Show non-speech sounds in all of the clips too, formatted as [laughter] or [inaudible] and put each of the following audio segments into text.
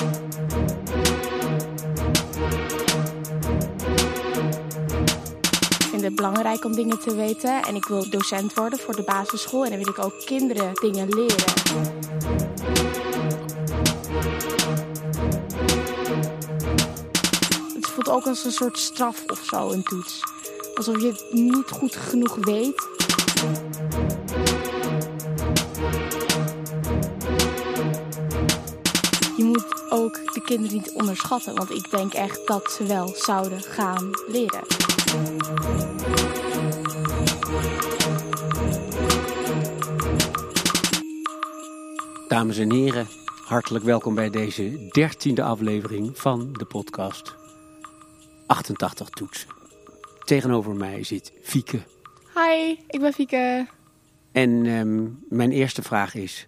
Ik vind het belangrijk om dingen te weten en ik wil docent worden voor de basisschool en dan wil ik ook kinderen dingen leren. Het voelt ook als een soort straf of zo, een toets. Alsof je het niet goed genoeg weet. De kinderen niet onderschatten, want ik denk echt dat ze wel zouden gaan leren. Dames en heren, hartelijk welkom bij deze dertiende aflevering van de podcast 88 Toetsen. Tegenover mij zit Fieke. Hi, ik ben Fieke. En ehm, mijn eerste vraag is,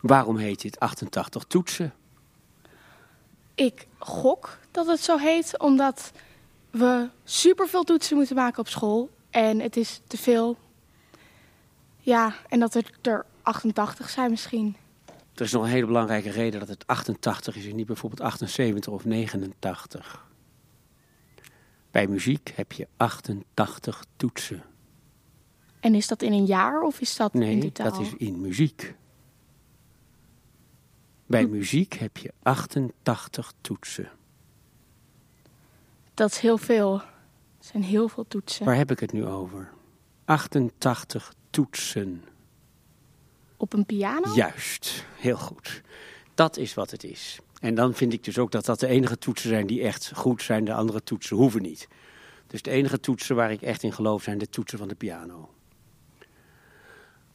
waarom heet dit 88 Toetsen? Ik gok dat het zo heet omdat we superveel toetsen moeten maken op school. En het is te veel. Ja, en dat er er 88 zijn misschien. Er is nog een hele belangrijke reden dat het 88 is en niet bijvoorbeeld 78 of 89. Bij muziek heb je 88 toetsen. En is dat in een jaar of is dat in Nee, totaal? dat is in muziek. Bij muziek heb je 88 toetsen. Dat is heel veel. Het zijn heel veel toetsen. Waar heb ik het nu over? 88 toetsen. Op een piano? Juist, heel goed. Dat is wat het is. En dan vind ik dus ook dat dat de enige toetsen zijn die echt goed zijn. De andere toetsen hoeven niet. Dus de enige toetsen waar ik echt in geloof zijn de toetsen van de piano.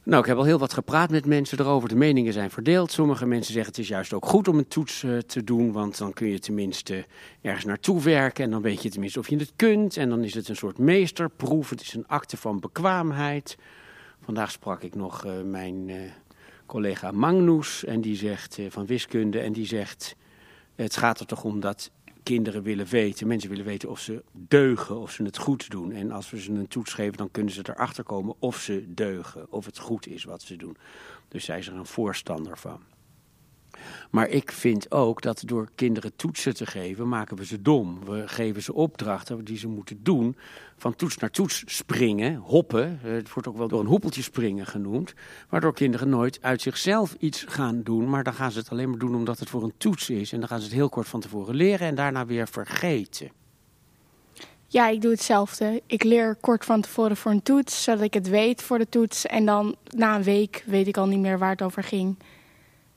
Nou, ik heb al heel wat gepraat met mensen erover. De meningen zijn verdeeld. Sommige mensen zeggen het is juist ook goed om een toets eh, te doen, want dan kun je tenminste ergens naartoe werken en dan weet je tenminste of je het kunt. En dan is het een soort meesterproef. Het is een akte van bekwaamheid. Vandaag sprak ik nog eh, mijn eh, collega Magnus en die zegt van wiskunde en die zegt het gaat er toch om dat kinderen willen weten, mensen willen weten of ze deugen, of ze het goed doen. En als we ze een toets geven, dan kunnen ze erachter komen of ze deugen, of het goed is wat ze doen. Dus zij is er een voorstander van. Maar ik vind ook dat door kinderen toetsen te geven, maken we ze dom. We geven ze opdrachten die ze moeten doen. Van toets naar toets springen, hoppen. eh, Het wordt ook wel door een hoepeltje springen genoemd. Waardoor kinderen nooit uit zichzelf iets gaan doen. Maar dan gaan ze het alleen maar doen omdat het voor een toets is. En dan gaan ze het heel kort van tevoren leren en daarna weer vergeten. Ja, ik doe hetzelfde. Ik leer kort van tevoren voor een toets, zodat ik het weet voor de toets. En dan na een week weet ik al niet meer waar het over ging.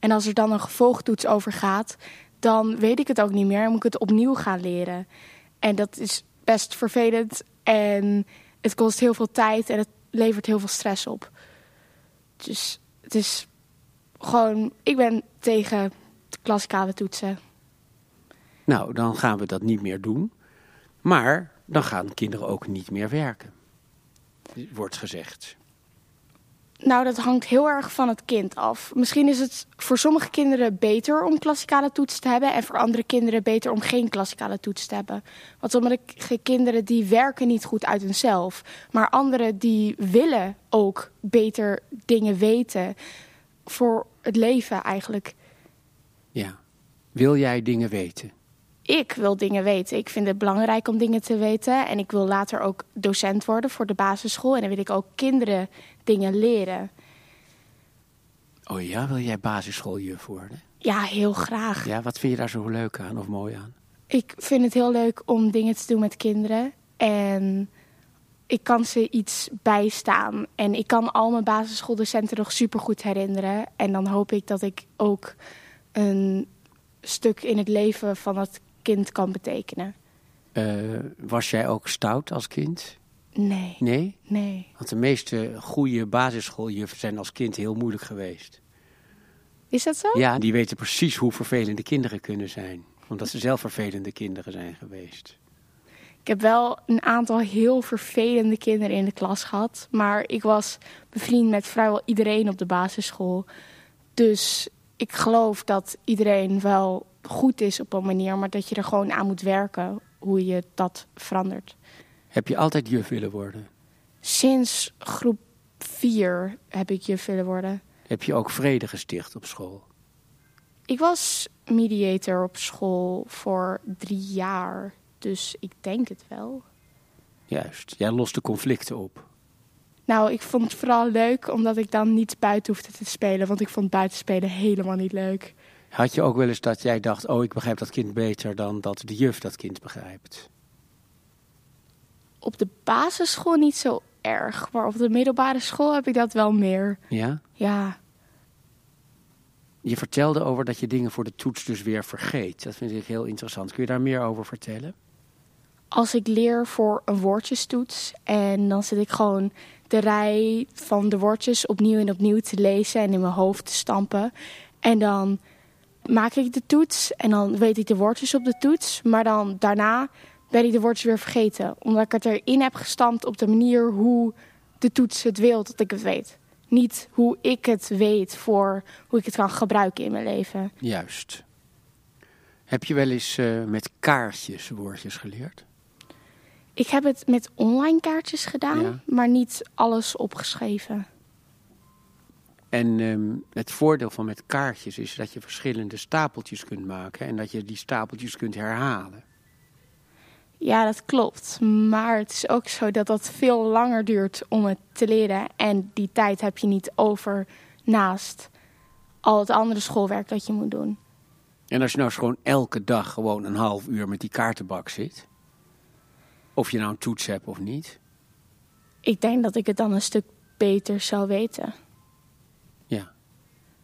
En als er dan een gevolgtoets over gaat, dan weet ik het ook niet meer en moet ik het opnieuw gaan leren. En dat is best vervelend en het kost heel veel tijd en het levert heel veel stress op. Dus het is gewoon, ik ben tegen klassikale toetsen. Nou, dan gaan we dat niet meer doen. Maar dan gaan kinderen ook niet meer werken. Wordt gezegd. Nou, dat hangt heel erg van het kind af. Misschien is het voor sommige kinderen beter om klassikale toets te hebben... en voor andere kinderen beter om geen klassikale toets te hebben. Want sommige kinderen die werken niet goed uit hunzelf. Maar anderen die willen ook beter dingen weten voor het leven eigenlijk. Ja. Wil jij dingen weten? Ik wil dingen weten. Ik vind het belangrijk om dingen te weten. En ik wil later ook docent worden voor de basisschool. En dan wil ik ook kinderen dingen leren. Oh ja, wil jij basisschooljuf worden? Ja, heel graag. Ja, wat vind je daar zo leuk aan of mooi aan? Ik vind het heel leuk om dingen te doen met kinderen. En ik kan ze iets bijstaan. En ik kan al mijn basisschooldocenten nog supergoed herinneren. En dan hoop ik dat ik ook een stuk in het leven van dat kind kan betekenen. Eh, was jij ook stout als kind? Nee, Nee? nee. Want de meeste goede basisschooljuffen zijn als kind heel moeilijk geweest. Is dat zo? Ja, die weten precies hoe vervelende kinderen kunnen zijn. Omdat ze zelf vervelende kinderen zijn geweest. Ik heb wel een aantal heel vervelende kinderen in de klas gehad. Maar ik was bevriend met vrijwel iedereen op de basisschool. Dus ik geloof dat iedereen wel goed is op een manier. Maar dat je er gewoon aan moet werken hoe je dat verandert. Heb je altijd juf willen worden? Sinds groep 4 heb ik juf willen worden. Heb je ook vrede gesticht op school? Ik was mediator op school voor drie jaar, dus ik denk het wel. Juist, jij loste conflicten op. Nou, ik vond het vooral leuk omdat ik dan niet buiten hoefde te spelen, want ik vond buitenspelen helemaal niet leuk. Had je ook wel eens dat jij dacht, oh ik begrijp dat kind beter dan dat de juf dat kind begrijpt? Op de basisschool niet zo erg, maar op de middelbare school heb ik dat wel meer. Ja? Ja, Je vertelde over dat je dingen voor de toets dus weer vergeet. Dat vind ik heel interessant. Kun je daar meer over vertellen? als ik leer voor een woordjestoets en dan zit ik gewoon de rij van de woordjes opnieuw en opnieuw te lezen en in mijn hoofd te stampen. En dan maak ik de toets en dan weet ik de woordjes op de toets, maar dan daarna ben ik de woordjes weer vergeten, omdat ik het erin heb gestampt op de manier hoe de toets het wil dat ik het weet. Niet hoe ik het weet voor hoe ik het kan gebruiken in mijn leven. Juist. Heb je wel eens eh, met kaartjes woordjes geleerd? Ik heb het met online kaartjes gedaan, Ja. maar niet alles opgeschreven. En ehm, het voordeel van met kaartjes is dat je verschillende stapeltjes kunt maken en dat je die stapeltjes kunt herhalen. Ja, dat klopt. Maar het is ook zo dat dat veel langer duurt om het te leren. En die tijd heb je niet over naast al het andere schoolwerk dat je moet doen. En als je nou gewoon elke dag gewoon een half uur met die kaartenbak zit, of je nou een toets hebt of niet, Ik denk dat ik het dan een stuk beter zou weten.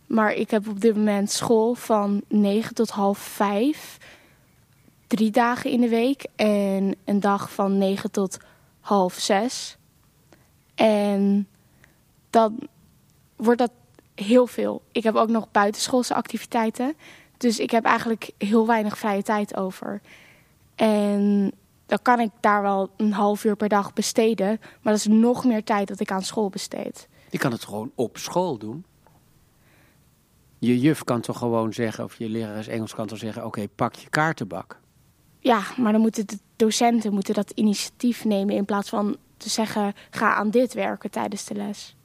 Maar ik heb op dit moment school van 9 tot half 5. Drie dagen in de week. En een dag van 9 tot half 6. En dan wordt dat heel veel. Ik heb ook nog buitenschoolse activiteiten. Dus ik heb eigenlijk heel weinig vrije tijd over. En dan kan ik daar wel een half uur per dag besteden. Maar dat is nog meer tijd dat ik aan school besteed. Je kan het gewoon op school doen. Je juf kan toch gewoon zeggen, of je lerares Engels kan toch zeggen, oké, pak je kaartenbak. Ja, maar dan moeten de docenten moeten dat initiatief nemen in plaats van te zeggen: ga aan dit werken tijdens de les.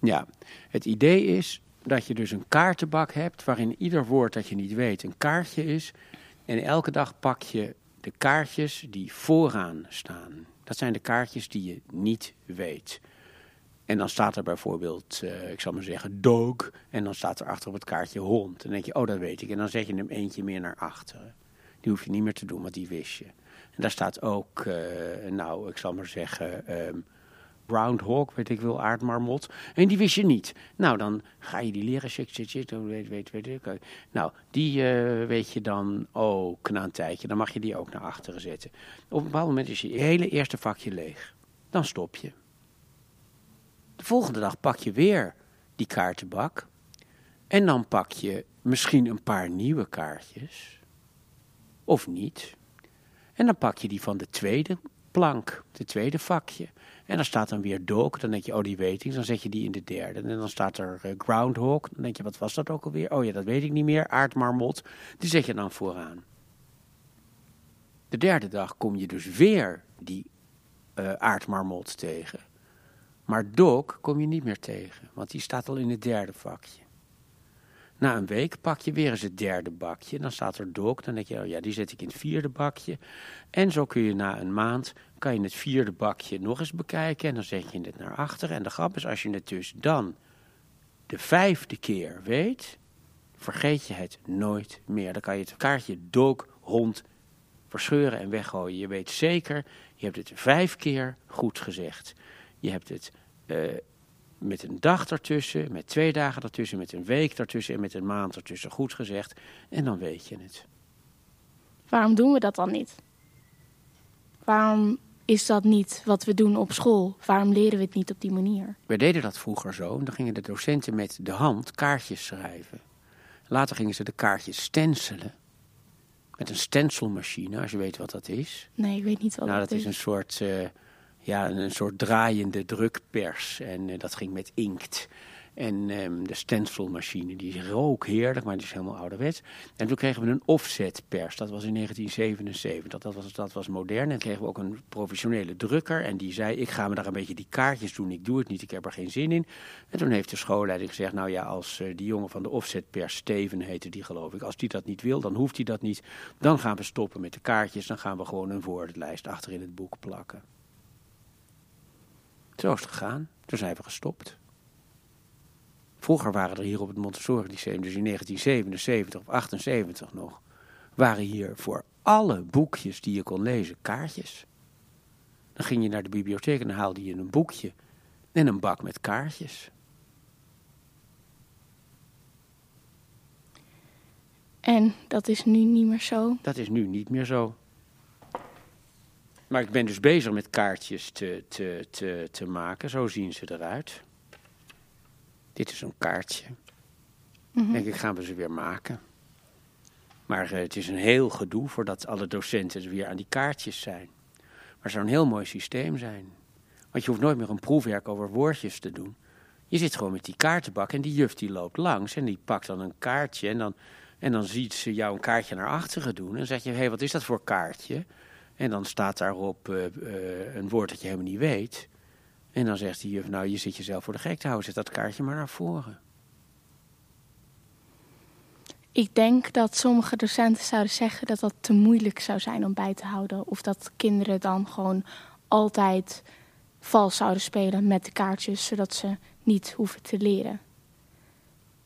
Ja, het idee is dat je dus een kaartenbak hebt waarin ieder woord dat je niet weet een kaartje is. En elke dag pak je de kaartjes die vooraan staan. Dat zijn de kaartjes die je niet weet. En dan staat er bijvoorbeeld, eh, ik zal maar zeggen, dog. En dan staat er achter op het kaartje hond. En dan denk je, oh dat weet ik. En dan zet je hem eentje meer naar achteren. Die hoef je niet meer te doen, want die wist je. En daar staat ook, eh, nou, ik zal maar zeggen, ehm groundhog, weet ik wel, aardmarmot. En die wist je niet. Nou, dan ga je die leren. Weet, weet, weet. Nou, die eh, weet je dan ook na een tijdje. Dan mag je die ook naar achteren zetten. Op een bepaald moment is je hele eerste vakje leeg. Dan stop je. De volgende dag pak je weer die kaartenbak. En dan pak je misschien een paar nieuwe kaartjes. Of niet. En dan pak je die van de tweede plank, de tweede vakje. En dan staat dan weer dog, dan denk je, oh die weet ik. Dan zet je die in de derde. En dan staat er eh, groundhog, dan denk je, wat was dat ook alweer? Oh ja, dat weet ik niet meer. Aardmarmot, die zet je dan vooraan. De derde dag kom je dus weer die eh, aardmarmot tegen. Maar dog kom je niet meer tegen, want die staat al in het derde vakje. Na een week pak je weer eens het derde bakje. Dan staat er dog. Dan denk je, oh ja, die zet ik in het vierde bakje. En zo kun je na een maand, kan je het vierde bakje nog eens bekijken. En dan zet je het naar achteren. En de grap is, als je het dus dan de vijfde keer weet, vergeet je het nooit meer. Dan kan je het kaartje dog, hond, verscheuren en weggooien. Je weet zeker, je hebt het vijf keer goed gezegd. Je hebt het eh, met een dag ertussen, met twee dagen ertussen, met een week ertussen en met een maand ertussen goed gezegd. En dan weet je het. Waarom doen we dat dan niet? Waarom is dat niet wat we doen op school? Waarom leren we het niet op die manier? Wij deden dat vroeger zo. Dan gingen de docenten met de hand kaartjes schrijven. Later gingen ze de kaartjes stencelen. Met een stencilmachine, als je weet wat dat is. Nee, ik weet niet wat nou, dat dat is een soort, eh, ja, een, soort draaiende drukpers. En eh, dat ging met inkt. En ehm, de stencilmachine, die rook heerlijk, maar die is helemaal ouderwets. En toen kregen we een offsetpers, dat was in 1977. Dat was, dat was modern. En kregen we ook een professionele drukker. En die zei, ik ga me daar een beetje die kaartjes doen. Ik doe het niet, ik heb er geen zin in. En toen heeft de schoolleiding gezegd, nou ja, als uh, die jongen van de offsetpers, Steven heette die geloof ik. Als die dat niet wil, dan hoeft hij dat niet. Dan gaan we stoppen met de kaartjes. Dan gaan we gewoon een woordenlijst achter in het boek plakken. Zo is het gegaan. Toen zijn we gestopt. Vroeger waren er hier op het Montessori Lyceum, dus in 1977 of 78 nog, waren hier voor alle boekjes die je kon lezen kaartjes. Dan ging je naar de bibliotheek en dan haalde je een boekje en een bak met kaartjes. En dat is nu niet meer zo? Dat is nu niet meer zo. Maar ik ben dus bezig met kaartjes te, te, te, te maken. Zo zien ze eruit. Dit is een kaartje. Mm Denk ik, gaan we ze weer maken. Maar uh, het is een heel gedoe voordat alle docenten weer aan die kaartjes zijn. Maar het zou een heel mooi systeem zijn. Want je hoeft nooit meer een proefwerk over woordjes te doen. Je zit gewoon met die kaartenbak en die juf die loopt langs en die pakt dan een kaartje en dan, en dan ziet ze jou een kaartje naar achteren doen. En dan zeg je, hé, hey, wat is dat voor kaartje? En dan staat daarop uh, uh, een woord dat je helemaal niet weet. En dan zegt die juf, nou je zit jezelf voor de gek te houden, zet dat kaartje maar naar voren. Ik denk dat sommige docenten zouden zeggen dat dat te moeilijk zou zijn om bij te houden. Of dat kinderen dan gewoon altijd vals zouden spelen met de kaartjes, zodat ze niet hoeven te leren.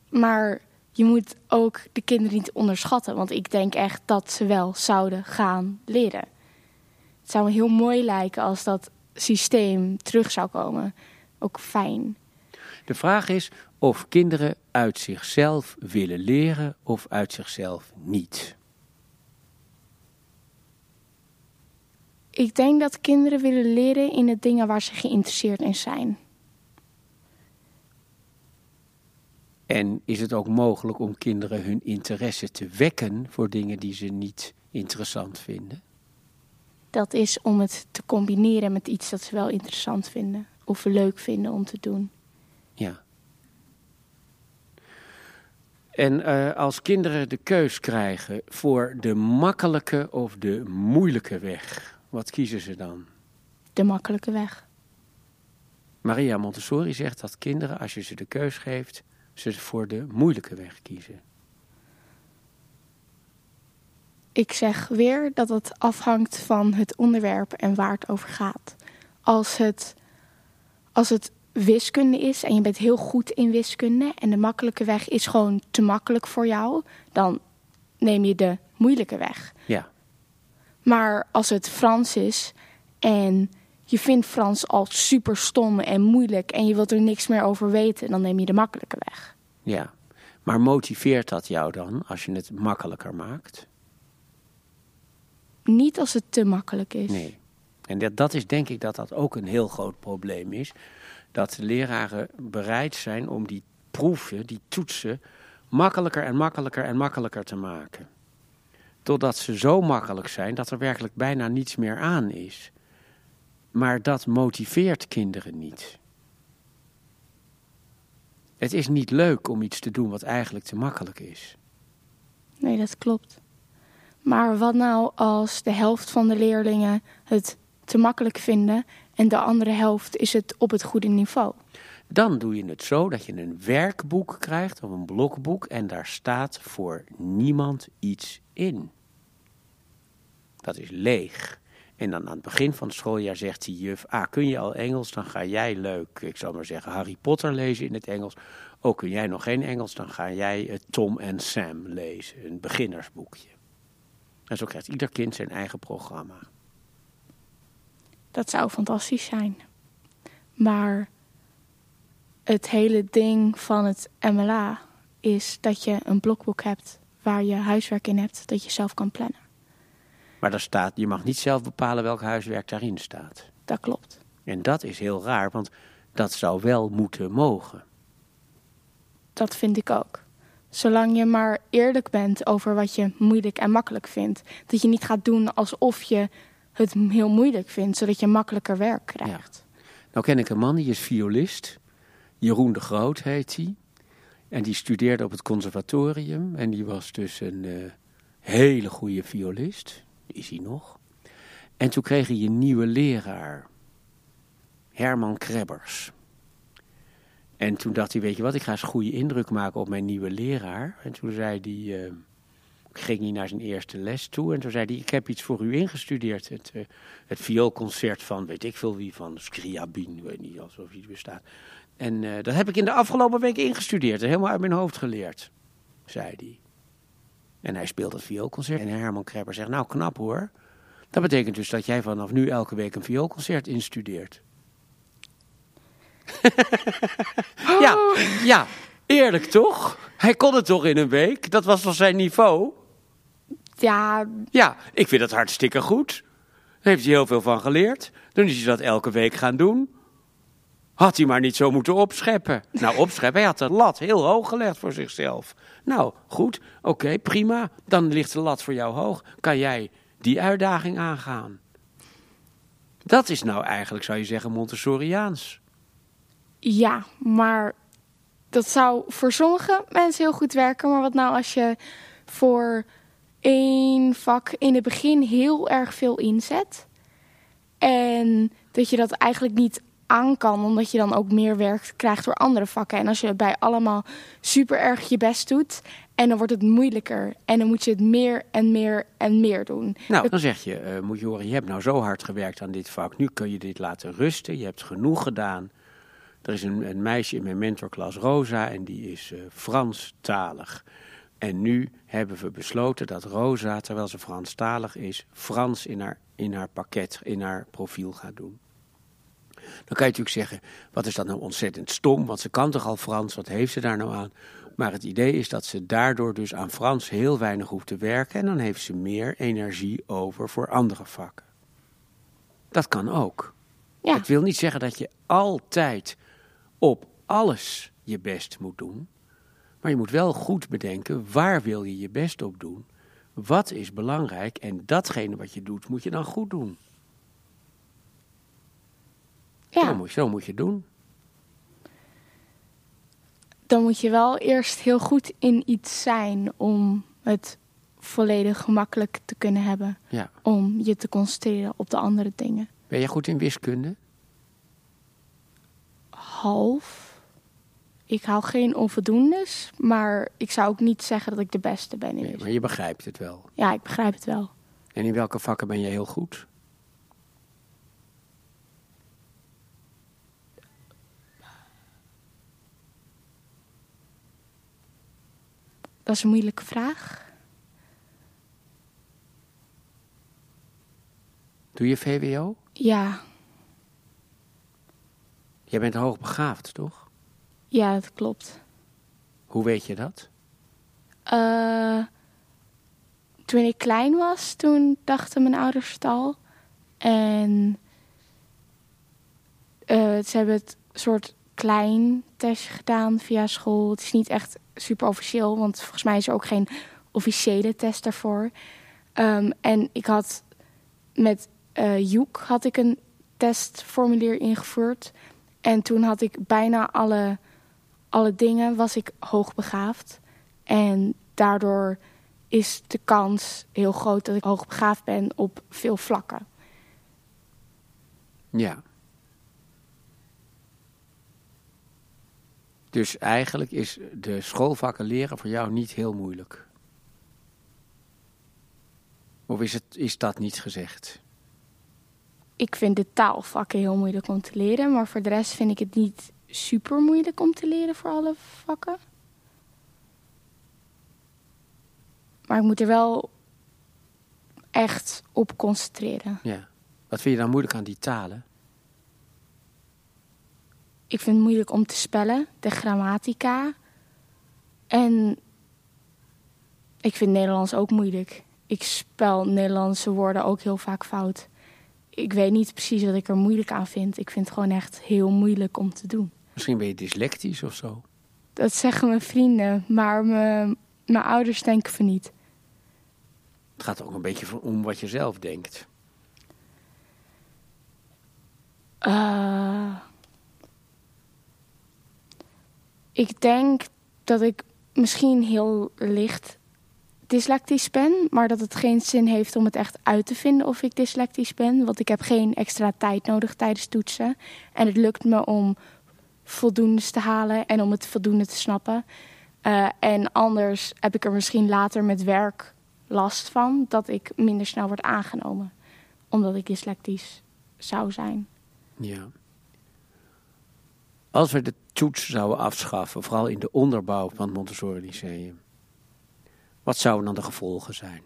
Maar je moet ook de kinderen niet onderschatten, want ik denk echt dat ze wel zouden gaan leren. Het zou me heel mooi lijken als dat systeem terug zou komen. Ook fijn. De vraag is of kinderen uit zichzelf willen leren of uit zichzelf niet. Ik denk dat kinderen willen leren in de dingen waar ze geïnteresseerd in zijn. En is het ook mogelijk om kinderen hun interesse te wekken voor dingen die ze niet interessant vinden? Dat is om het te combineren met iets dat ze wel interessant vinden of leuk vinden om te doen. Ja. En uh, als kinderen de keus krijgen voor de makkelijke of de moeilijke weg, wat kiezen ze dan? De makkelijke weg. Maria Montessori zegt dat kinderen, als je ze de keus geeft, ze voor de moeilijke weg kiezen. Ik zeg weer dat het afhangt van het onderwerp en waar het over gaat. Als het, als het wiskunde is en je bent heel goed in wiskunde en de makkelijke weg is gewoon te makkelijk voor jou, dan neem je de moeilijke weg. Ja. Maar als het Frans is en je vindt Frans al super stom en moeilijk en je wilt er niks meer over weten, dan neem je de makkelijke weg. Ja, maar motiveert dat jou dan als je het makkelijker maakt? Niet als het te makkelijk is. Nee. En dat, dat is denk ik dat dat ook een heel groot probleem is. Dat de leraren bereid zijn om die proeven, die toetsen, makkelijker en makkelijker en makkelijker te maken. Totdat ze zo makkelijk zijn dat er werkelijk bijna niets meer aan is. Maar dat motiveert kinderen niet. Het is niet leuk om iets te doen wat eigenlijk te makkelijk is. Nee, dat klopt. Maar wat nou als de helft van de leerlingen het te makkelijk vinden en de andere helft is het op het goede niveau? Dan doe je het zo dat je een werkboek krijgt of een blokboek en daar staat voor niemand iets in. Dat is leeg. En dan aan het begin van het schooljaar zegt die juf: Ah, kun je al Engels? Dan ga jij leuk, ik zal maar zeggen, Harry Potter lezen in het Engels. Ook kun jij nog geen Engels? Dan ga jij Tom en Sam lezen, een beginnersboekje. En zo krijgt ieder kind zijn eigen programma. Dat zou fantastisch zijn. Maar het hele ding van het MLA is dat je een blokboek hebt waar je huiswerk in hebt, dat je zelf kan plannen. Maar daar staat, je mag niet zelf bepalen welk huiswerk daarin staat. Dat klopt. En dat is heel raar, want dat zou wel moeten mogen. Dat vind ik ook. Zolang je maar eerlijk bent over wat je moeilijk en makkelijk vindt. Dat je niet gaat doen alsof je het heel moeilijk vindt, zodat je makkelijker werk krijgt. Nou ken ik een man die is violist. Jeroen de Groot heet hij. En die studeerde op het conservatorium. En die was dus een eh, hele goede violist. Is hij nog. En toen kreeg hij een nieuwe leraar. Herman Krebbers. En toen dacht hij, weet je wat, ik ga eens goede indruk maken op mijn nieuwe leraar. En toen zei hij, uh, ging hij naar zijn eerste les toe. En toen zei hij, ik heb iets voor u ingestudeerd. Het, uh, het vioolconcert van, weet ik veel wie, van Scriabin, weet niet alsof hij bestaat. En uh, dat heb ik in de afgelopen week ingestudeerd helemaal uit mijn hoofd geleerd, zei hij. En hij speelt het vioolconcert. En Herman Krepper zegt, nou knap hoor. Dat betekent dus dat jij vanaf nu elke week een vioolconcert instudeert. [laughs] ja, ja, eerlijk toch? Hij kon het toch in een week? Dat was toch zijn niveau? Ja. Ja, ik vind dat hartstikke goed. Daar heeft hij heel veel van geleerd. Dan is hij dat elke week gaan doen. Had hij maar niet zo moeten opscheppen. Nou, [laughs] opscheppen, hij had de lat heel hoog gelegd voor zichzelf. Nou, goed, oké, prima. Dan ligt de lat voor jou hoog. Kan jij die uitdaging aangaan? Dat is nou eigenlijk, zou je zeggen, Montessoriaans. Ja, maar dat zou voor sommige mensen heel goed werken. Maar wat nou als je voor één vak in het begin heel erg veel inzet. En dat je dat eigenlijk niet aan kan, omdat je dan ook meer werk krijgt door andere vakken. En als je bij allemaal super erg je best doet, en dan wordt het moeilijker. En dan moet je het meer en meer en meer doen. Nou, dan zeg je, uh, moet je horen, je hebt nou zo hard gewerkt aan dit vak. Nu kun je dit laten rusten. Je hebt genoeg gedaan. Er is een, een meisje in mijn mentorklas, Rosa, en die is uh, Franstalig. En nu hebben we besloten dat Rosa, terwijl ze Franstalig is, Frans in haar, in haar pakket, in haar profiel gaat doen. Dan kan je natuurlijk zeggen, wat is dat nou ontzettend stom, want ze kan toch al Frans, wat heeft ze daar nou aan? Maar het idee is dat ze daardoor dus aan Frans heel weinig hoeft te werken en dan heeft ze meer energie over voor andere vakken. Dat kan ook. Ja. Het wil niet zeggen dat je altijd op alles je best moet doen. Maar je moet wel goed bedenken, waar wil je je best op doen? Wat is belangrijk? En datgene wat je doet, moet je dan goed doen. Ja. Zo, moet zo moet je doen. Dan moet je wel eerst heel goed in iets zijn om het volledig gemakkelijk te kunnen hebben. Ja. Om je te concentreren op de andere dingen. Ben je goed in wiskunde? Half. Ik hou geen onvoldoendes, maar ik zou ook niet zeggen dat ik de beste ben in Nee, maar je begrijpt het wel. Ja, ik begrijp het wel. En in welke vakken ben je heel goed? Dat is een moeilijke vraag. Doe je VWO? Ja, Jij bent hoogbegaafd, toch? ja, dat klopt. Hoe weet je dat? Eh, toen ik klein was, toen dachten mijn ouders het al. En eh, ze hebben het soort klein testje gedaan via school. Het is niet echt super officieel, want volgens mij is er ook geen officiële test daarvoor. Ehm, en ik had met eh Joek had ik een testformulier ingevoerd. En toen had ik bijna alle, alle dingen, was ik hoogbegaafd. En daardoor is de kans heel groot dat ik hoogbegaafd ben op veel vlakken. Ja. Dus eigenlijk is de schoolvakken leren voor jou niet heel moeilijk. Of is, het, is dat niet gezegd? Ik vind de taalvakken heel moeilijk om te leren, maar voor de rest vind ik het niet super moeilijk om te leren voor alle vakken. Maar ik moet er wel echt op concentreren. Ja. Wat vind je dan moeilijk aan die talen? Ik vind het moeilijk om te spellen, de grammatica. En ik vind Nederlands ook moeilijk. Ik spel Nederlandse woorden ook heel vaak fout. Ik weet niet precies wat ik er moeilijk aan vind. Ik vind het gewoon echt heel moeilijk om te doen. Misschien ben je dyslectisch of zo. Dat zeggen mijn vrienden, maar mijn, mijn ouders denken van niet. Het gaat ook een beetje om wat je zelf denkt. Eh, Ik denk dat ik misschien heel licht dyslectisch ben, maar dat het geen zin heeft om het echt uit te vinden of ik dyslectisch ben. Want ik heb geen extra tijd nodig tijdens toetsen. En het lukt me om voldoende te halen en om het voldoende te snappen. Uh, en anders heb ik er misschien later met werk last van dat ik minder snel word aangenomen, omdat ik dyslectisch zou zijn. Ja. Als we de toets zouden afschaffen, vooral in de onderbouw van het Montessori Lyceum, wat zouden dan de gevolgen zijn?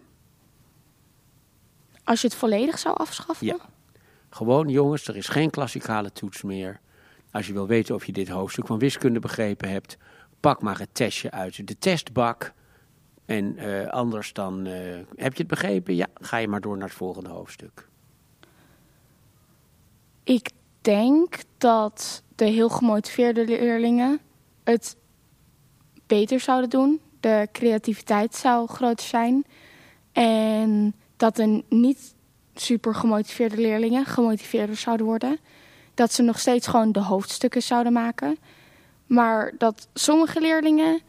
Als je het volledig zou afschaffen? Ja. Gewoon jongens, er is geen klassikale toets meer. Als je wil weten of je dit hoofdstuk van wiskunde begrepen hebt, pak maar het testje uit de testbak. En uh, anders dan, uh, heb je het begrepen? Ja, ga je maar door naar het volgende hoofdstuk. Ik denk dat de heel gemotiveerde leerlingen het beter zouden doen. De creativiteit zou groter zijn. En dat de niet super gemotiveerde leerlingen gemotiveerder zouden worden. Dat ze nog steeds gewoon de hoofdstukken zouden maken. Maar dat sommige leerlingen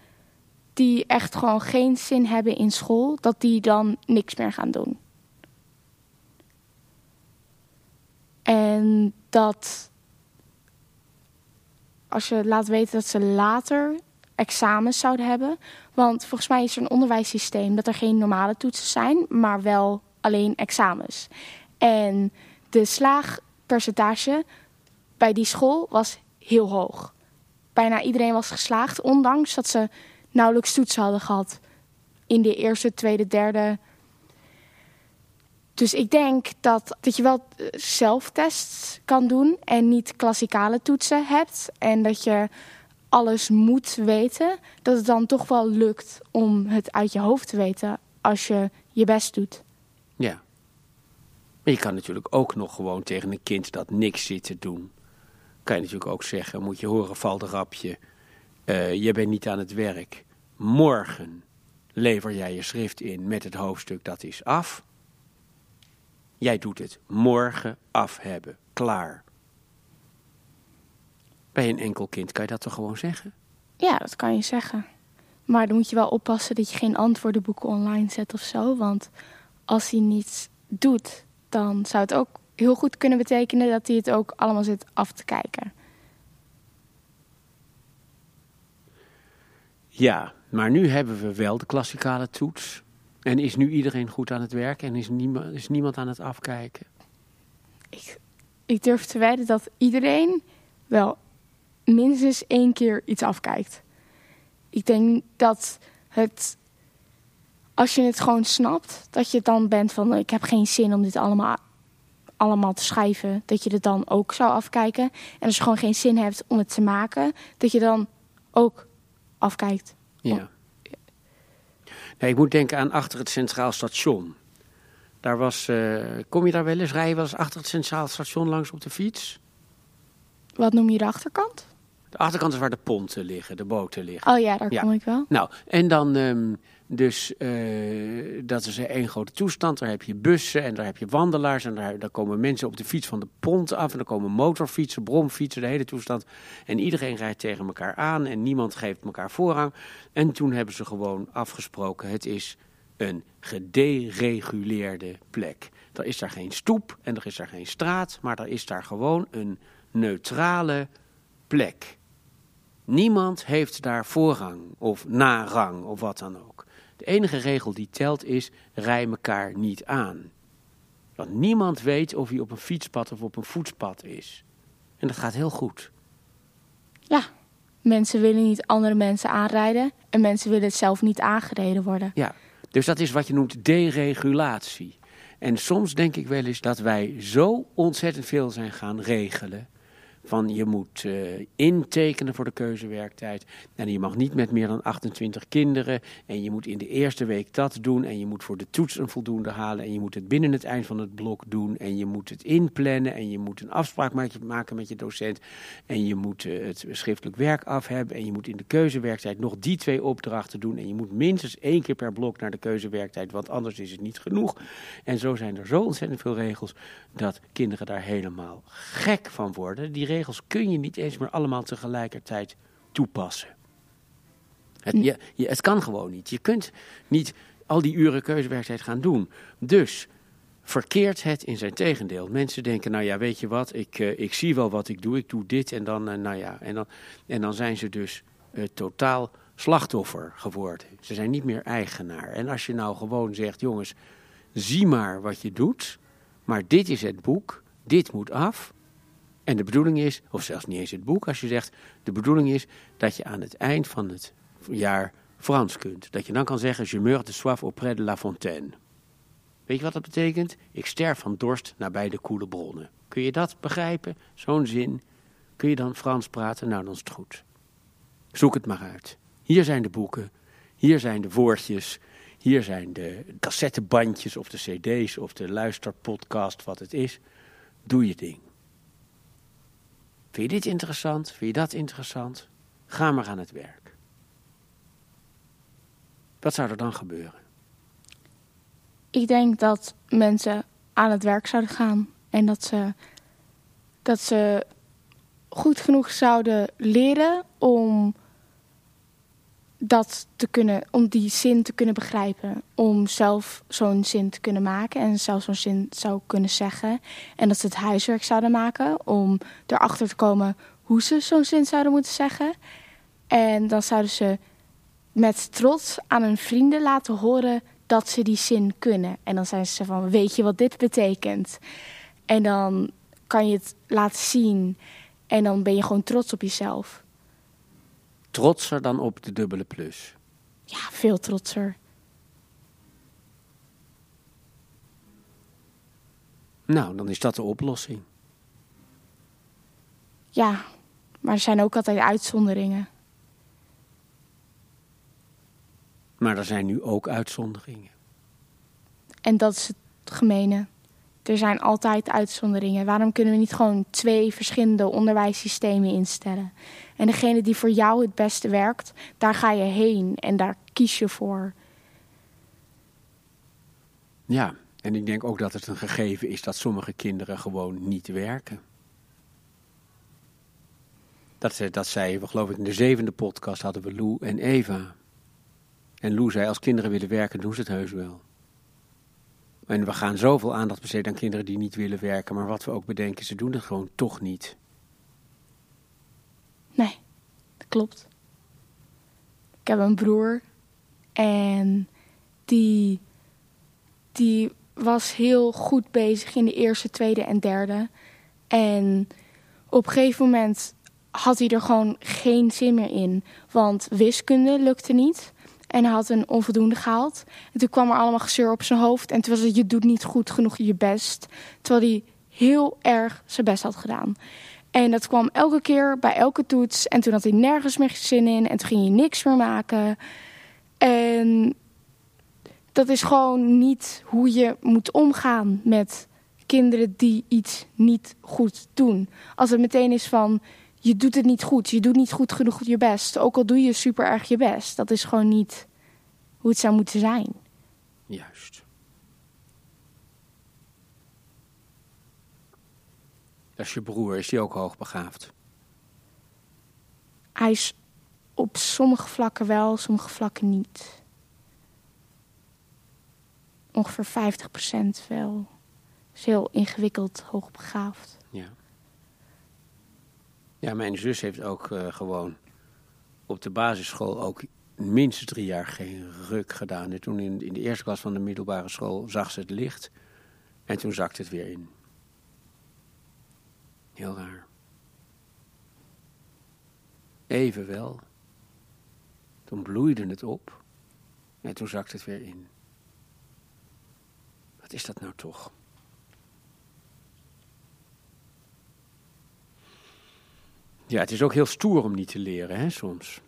die echt gewoon geen zin hebben in school, dat die dan niks meer gaan doen. En dat als je laat weten dat ze later examens zouden hebben. Want volgens mij is er een onderwijssysteem dat er geen normale toetsen zijn, maar wel alleen examens. En de slaagpercentage bij die school was heel hoog. Bijna iedereen was geslaagd, ondanks dat ze nauwelijks toetsen hadden gehad in de eerste, tweede, derde. Dus ik denk dat, dat je wel eh, zelftests kan doen en niet klassikale toetsen hebt. En dat je alles moet weten. Dat het dan toch wel lukt om het uit je hoofd te weten als je je best doet. Ja. Maar je kan natuurlijk ook nog gewoon tegen een kind dat niks zit te doen. Kan je natuurlijk ook zeggen, moet je horen, val de rapje. Uh, je bent niet aan het werk. Morgen lever jij je schrift in met het hoofdstuk dat is af. Jij doet het morgen af hebben. Klaar. Bij een enkel kind kan je dat toch gewoon zeggen? Ja, dat kan je zeggen. Maar dan moet je wel oppassen dat je geen antwoordenboeken online zet of zo. Want als hij niets doet, dan zou het ook heel goed kunnen betekenen dat hij het ook allemaal zit af te kijken. Ja, maar nu hebben we wel de klassikale toets. En is nu iedereen goed aan het werk en is niemand, is niemand aan het afkijken? Ik, ik durf te wedden dat iedereen wel minstens één keer iets afkijkt. Ik denk dat het, als je het gewoon snapt, dat je dan bent van ik heb geen zin om dit allemaal, allemaal te schrijven, dat je het dan ook zou afkijken. En als je gewoon geen zin hebt om het te maken, dat je dan ook afkijkt. Ja. Nee, ik moet denken aan achter het Centraal Station. Daar was, uh, kom je daar wel eens? rijden? was achter het Centraal Station langs op de fiets? Wat noem je de achterkant? De achterkant is waar de ponten liggen, de boten liggen. Oh ja, daar kom ik wel. Nou, en dan um, dus, uh, dat is één grote toestand. Daar heb je bussen en daar heb je wandelaars. En daar, daar komen mensen op de fiets van de pont af. En dan komen motorfietsen, bromfietsen, de hele toestand. En iedereen rijdt tegen elkaar aan en niemand geeft elkaar voorrang. En toen hebben ze gewoon afgesproken, het is een gedereguleerde plek. Er is daar geen stoep en er is daar geen straat, maar er is daar gewoon een neutrale plek. Niemand heeft daar voorrang of narang of wat dan ook. De enige regel die telt is, rij elkaar niet aan. Want niemand weet of hij op een fietspad of op een voetspad is. En dat gaat heel goed. Ja, mensen willen niet andere mensen aanrijden en mensen willen zelf niet aangereden worden. Ja, dus dat is wat je noemt deregulatie. En soms denk ik wel eens dat wij zo ontzettend veel zijn gaan regelen van je moet uh, intekenen voor de keuzewerktijd. En je mag niet met meer dan 28 kinderen. En je moet in de eerste week dat doen. En je moet voor de toets een voldoende halen. En je moet het binnen het eind van het blok doen. En je moet het inplannen. En je moet een afspraak maken met je docent. En je moet uh, het schriftelijk werk af hebben. En je moet in de keuzewerktijd nog die twee opdrachten doen. En je moet minstens één keer per blok naar de keuzewerktijd. Want anders is het niet genoeg. En zo zijn er zo ontzettend veel regels dat kinderen daar helemaal gek van worden. Die regels kun je niet eens meer allemaal tegelijkertijd toepassen. Het, je, je, het kan gewoon niet. Je kunt niet al die uren keuzewerktijd gaan doen. Dus verkeert het in zijn tegendeel. Mensen denken, nou ja, weet je wat, ik, uh, ik zie wel wat ik doe, ik doe dit en dan, uh, nou ja, en dan, en dan zijn ze dus uh, totaal slachtoffer geworden. Ze zijn niet meer eigenaar. En als je nou gewoon zegt, jongens, zie maar wat je doet, maar dit is het boek, dit moet af. En de bedoeling is, of zelfs niet eens het boek, als je zegt, de bedoeling is dat je aan het eind van het jaar Frans kunt. Dat je dan kan zeggen, je meurs de soif auprès de la fontaine. Weet je wat dat betekent? Ik sterf van dorst nabij de koele bronnen. Kun je dat begrijpen? Zo'n zin. Kun je dan Frans praten? Nou, dan is het goed. Zoek het maar uit. Hier zijn de boeken. Hier zijn de woordjes. Hier zijn de cassettebandjes of de cd's of de luisterpodcast, wat het is. Doe je ding. Vind je dit interessant? Vind je dat interessant? Ga maar aan het werk. Wat zou er dan gebeuren? Ik denk dat mensen aan het werk zouden gaan en dat ze, dat ze goed genoeg zouden leren om dat te kunnen, om die zin te kunnen begrijpen. Om zelf zo'n zin te kunnen maken en zelf zo'n zin zou kunnen zeggen. En dat ze het huiswerk zouden maken om erachter te komen hoe ze zo'n zin zouden moeten zeggen. En dan zouden ze met trots aan hun vrienden laten horen dat ze die zin kunnen. En dan zijn ze van, weet je wat dit betekent? En dan kan je het laten zien en dan ben je gewoon trots op jezelf. Trotser dan op de dubbele plus? Ja, veel trotser. Nou, dan is dat de oplossing. Ja, maar er zijn ook altijd uitzonderingen. Maar er zijn nu ook uitzonderingen. En dat is het gemene. Er zijn altijd uitzonderingen. Waarom kunnen we niet gewoon twee verschillende onderwijssystemen instellen? En degene die voor jou het beste werkt, daar ga je heen en daar kies je voor. Ja, en ik denk ook dat het een gegeven is dat sommige kinderen gewoon niet werken. Dat, dat zei we, geloof ik, in de zevende podcast hadden we Lou en Eva. En Lou zei, als kinderen willen werken, doen ze het heus wel. En we gaan zoveel aandacht besteden aan kinderen die niet willen werken. Maar wat we ook bedenken, ze doen het gewoon toch niet. Nee, dat klopt. Ik heb een broer en die, die was heel goed bezig in de eerste, tweede en derde. En op een gegeven moment had hij er gewoon geen zin meer in. Want wiskunde lukte niet. En hij had een onvoldoende gehaald. En toen kwam er allemaal gezeur op zijn hoofd. En toen was het, je doet niet goed genoeg je best. Terwijl hij heel erg zijn best had gedaan. En dat kwam elke keer bij elke toets. En toen had hij nergens meer zin in. En toen ging hij niks meer maken. En dat is gewoon niet hoe je moet omgaan met kinderen die iets niet goed doen. Als het meteen is van, je doet het niet goed. Je doet niet goed genoeg je best. Ook al doe je super erg je best. Dat is gewoon niet hoe het zou moeten zijn. Juist. Dat is je broer. Is die ook hoogbegaafd? Hij is op sommige vlakken wel, sommige vlakken niet. Ongeveer 50% wel. Is heel ingewikkeld hoogbegaafd. Ja. Mijn zus heeft ook uh, gewoon op de basisschool ook minstens drie jaar geen ruk gedaan. En toen in, in de eerste klas van de middelbare school zag ze het licht en toen zakte het weer in. Heel raar. Evenwel, toen bloeide het op en toen zakte het weer in. Wat is dat nou toch? Ja, het is ook heel stoer om niet te leren, hè, soms.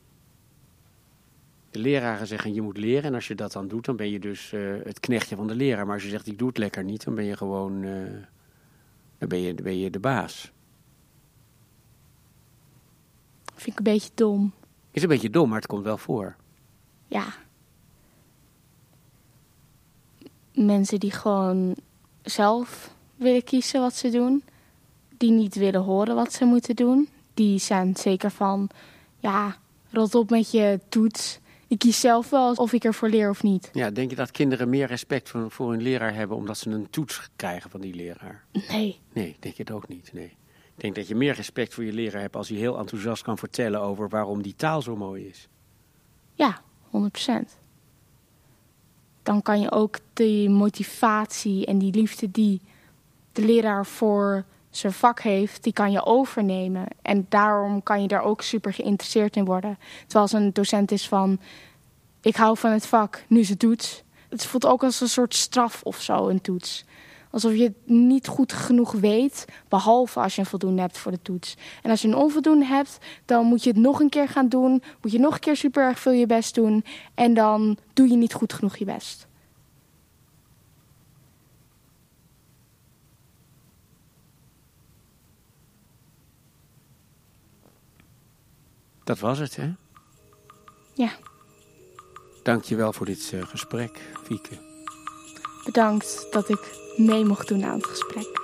De leraren zeggen je moet leren en als je dat dan doet, dan ben je dus uh, het knechtje van de leraar. Maar als je zegt ik doe het lekker niet, dan ben je gewoon, uh, dan ben je, ben je de baas. Vind ik een beetje dom. Is een beetje dom, maar het komt wel voor. Ja. Mensen die gewoon zelf willen kiezen wat ze doen, die niet willen horen wat ze moeten doen, die zijn zeker van, ja, rot op met je toets Ik kies zelf wel of ik ervoor leer of niet. Ja, denk je dat kinderen meer respect voor, voor hun leraar hebben omdat ze een toets krijgen van die leraar? Nee. Nee, denk je het ook niet. Nee. Ik denk dat je meer respect voor je leraar hebt als hij heel enthousiast kan vertellen over waarom die taal zo mooi is. Ja, 100%. Dan kan je ook die motivatie en die liefde die de leraar voor zijn vak heeft, die kan je overnemen. En daarom kan je daar ook super geïnteresseerd in worden. Terwijl als een docent is van, ik hou van het vak, nu ze toets. Het voelt ook als een soort straf of zo, een toets. Alsof je het niet goed genoeg weet, behalve als je een voldoende hebt voor de toets. En als je een onvoldoende hebt, dan moet je het nog een keer gaan doen. Moet je nog een keer super erg veel je best doen. En dan doe je niet goed genoeg je best. Dat was het, hè? Ja. Dank je wel voor dit uh, gesprek, Fieke. Bedankt dat ik mee mocht doen aan het gesprek.